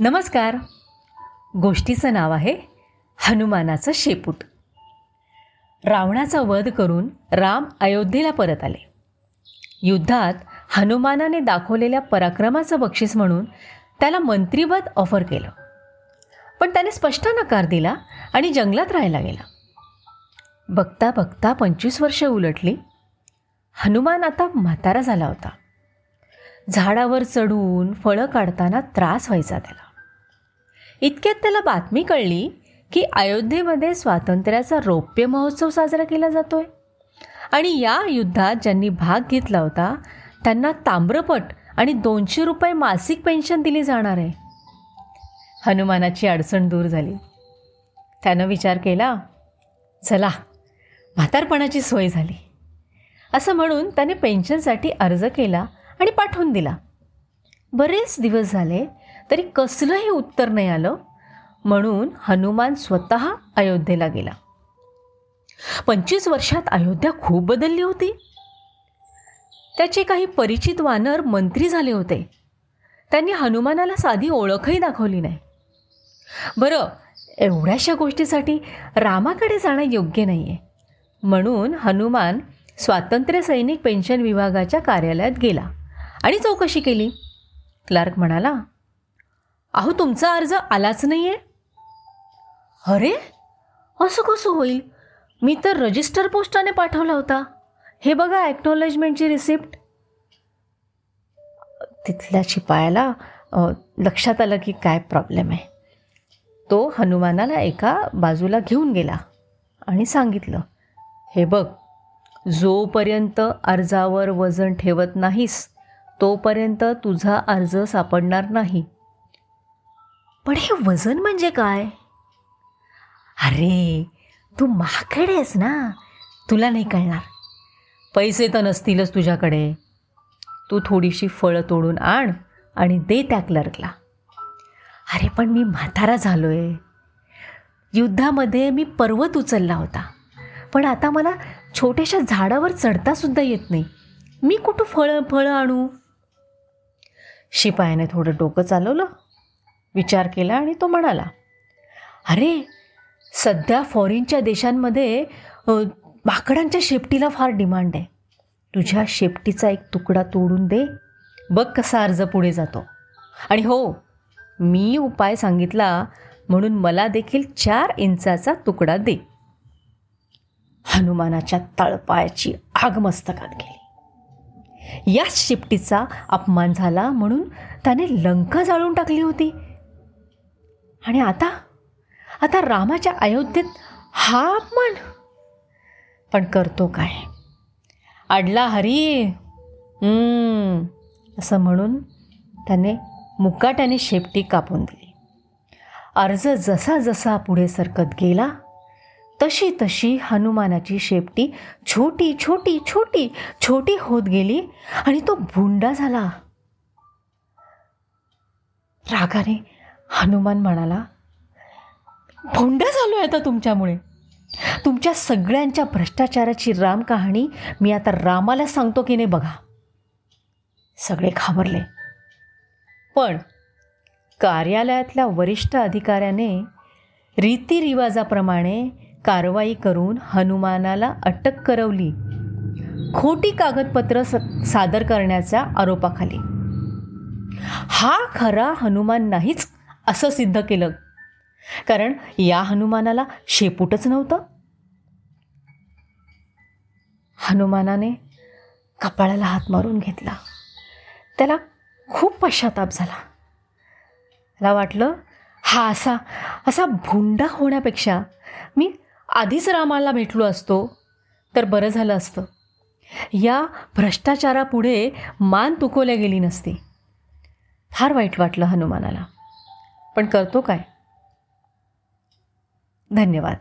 नमस्कार. गोष्टीचं नाव आहे हनुमानाचं शेपूट. रावणाचा वध करून राम अयोध्येला परत आले. युद्धात हनुमानाने दाखवलेल्या पराक्रमाचं बक्षीस म्हणून त्याला मंत्रीपद ऑफर केलं. पण त्याने स्पष्ट नकार दिला आणि जंगलात राहायला गेला. बघता बघता पंचवीस वर्षे उलटली. हनुमान आता म्हातारा झाला होता. झाडावर चढून फळं काढताना त्रास व्हायचा त्याला. इतक्यात त्याला बातमी कळली की अयोध्येमध्ये स्वातंत्र्याचा रौप्य महोत्सव साजरा केला जातोय. आणि या युद्धात ज्यांनी भाग घेतला होता त्यांना ताम्रपट आणि दोनशे रुपये मासिक पेन्शन दिली जाणार आहे. हनुमानाची अडचण दूर झाली. त्यानं विचार केला चला म्हातारपणाची सोय झाली. असं म्हणून त्याने पेन्शनसाठी अर्ज केला आणि पाठवून दिला. बरेच दिवस झाले तरी कसलंही उत्तर नाही आलं. म्हणून हनुमान स्वतः अयोध्येला गेला. पंचवीस वर्षात अयोध्या खूप बदलली होती. त्याचे काही परिचित वानर मंत्री झाले होते. त्यांनी हनुमानाला साधी ओळखही दाखवली नाही. बरं एवढ्याशा गोष्टीसाठी रामाकडे जाणं योग्य नाही आहे म्हणून हनुमान स्वातंत्र्य सैनिक पेन्शन विभागाच्या कार्यालयात गेला आणि चौकशी केली. क्लार्क म्हणाला अहो तुमचा अर्ज आलाच नाही आहे अरे असं कसं होईल? मी तर रजिस्टर पोस्टाने पाठवला होता. हे बघा ॲक्नॉलेजमेंटची रिसिप्ट तिथल्या शिपायाला लक्षात आलं की काय प्रॉब्लेम आहे. तो हनुमानाला एका बाजूला घेऊन गेला आणि सांगितलं हे बघ जोपर्यंत अर्जावर वजन ठेवत नाहीस तोपर्यंत तुझा अर्ज सापडणार नाही. पण हे वजन म्हणजे काय? अरे तू माकडे आहेस ना? तुला नाही कळणार. पैसे तर नसतीलच तुझ्याकडे. तू थोडीशी फळं तोडून आण आणि दे त्या क्लर्कला. अरे पण मी म्हातारा झालो आहे युद्धामध्ये मी पर्वत उचलला होता. पण आता मला छोट्याशा झाडावर चढतासुद्धा येत नाही. मी कुठं फळं फळं आणू? शिपायाने थोडं डोकं चालवलं विचार केला आणि तो म्हणाला अरे सध्या फॉरेनच्या देशांमध्ये माकडांच्या शेपटीला फार डिमांड आहे. तुझ्या शेपटीचा एक तुकडा तोडून दे. बघ कसा अर्ज पुढे जातो. आणि हो मी उपाय सांगितला म्हणून मला देखील चार इंचाचा तुकडा दे. हनुमानाच्या तळपायाची आग मस्तकात गेली. याच शिपटीचा अपमान झाला म्हणून त्याने लंका जाळून टाकली होती. आणि आता? आता रामाच्या अयोध्येत हा अपमान? पण करतो काय? अडला हरी. असं म्हणून त्याने मुकाट्याने शेपटी कापून दिली. अर्ज जसा जसा पुढे सरकत गेला तशी तशी हनुमानाची शेपटी छोटी छोटी छोटी छोटी होत गेली आणि तो भुंडा झाला. रागाने हनुमान म्हणाला भोंडा झालो आहे आता तुमच्यामुळे. तुमच्या सगळ्यांच्या भ्रष्टाचाराची राम कहाणी मी आता रामाला सांगतो की नाही बघा. सगळे घाबरले. पण कार्यालयातल्या वरिष्ठ अधिकाऱ्याने रीतिरिवाजाप्रमाणे कारवाई करून हनुमानाला अटक करवली. खोटी कागदपत्र स सादर करण्याच्या आरोपाखाली. हा खरा हनुमान नाहीच असं सिद्ध केलं. कारण या हनुमानाला शेपूटच नव्हतं. हनुमानाने कपाळाला हात मारून घेतला. त्याला खूप पश्चाताप झाला. त्याला वाटलं हा असा असा भुंडा होण्यापेक्षा मी आधीच रामाला भेटलो असतो तर बरं झालं असतं. या भ्रष्टाचारापुढे मान तुकवल्या गेली नसती. फार वाईट वाटलं हनुमानाला. पण करतो काय? धन्यवाद.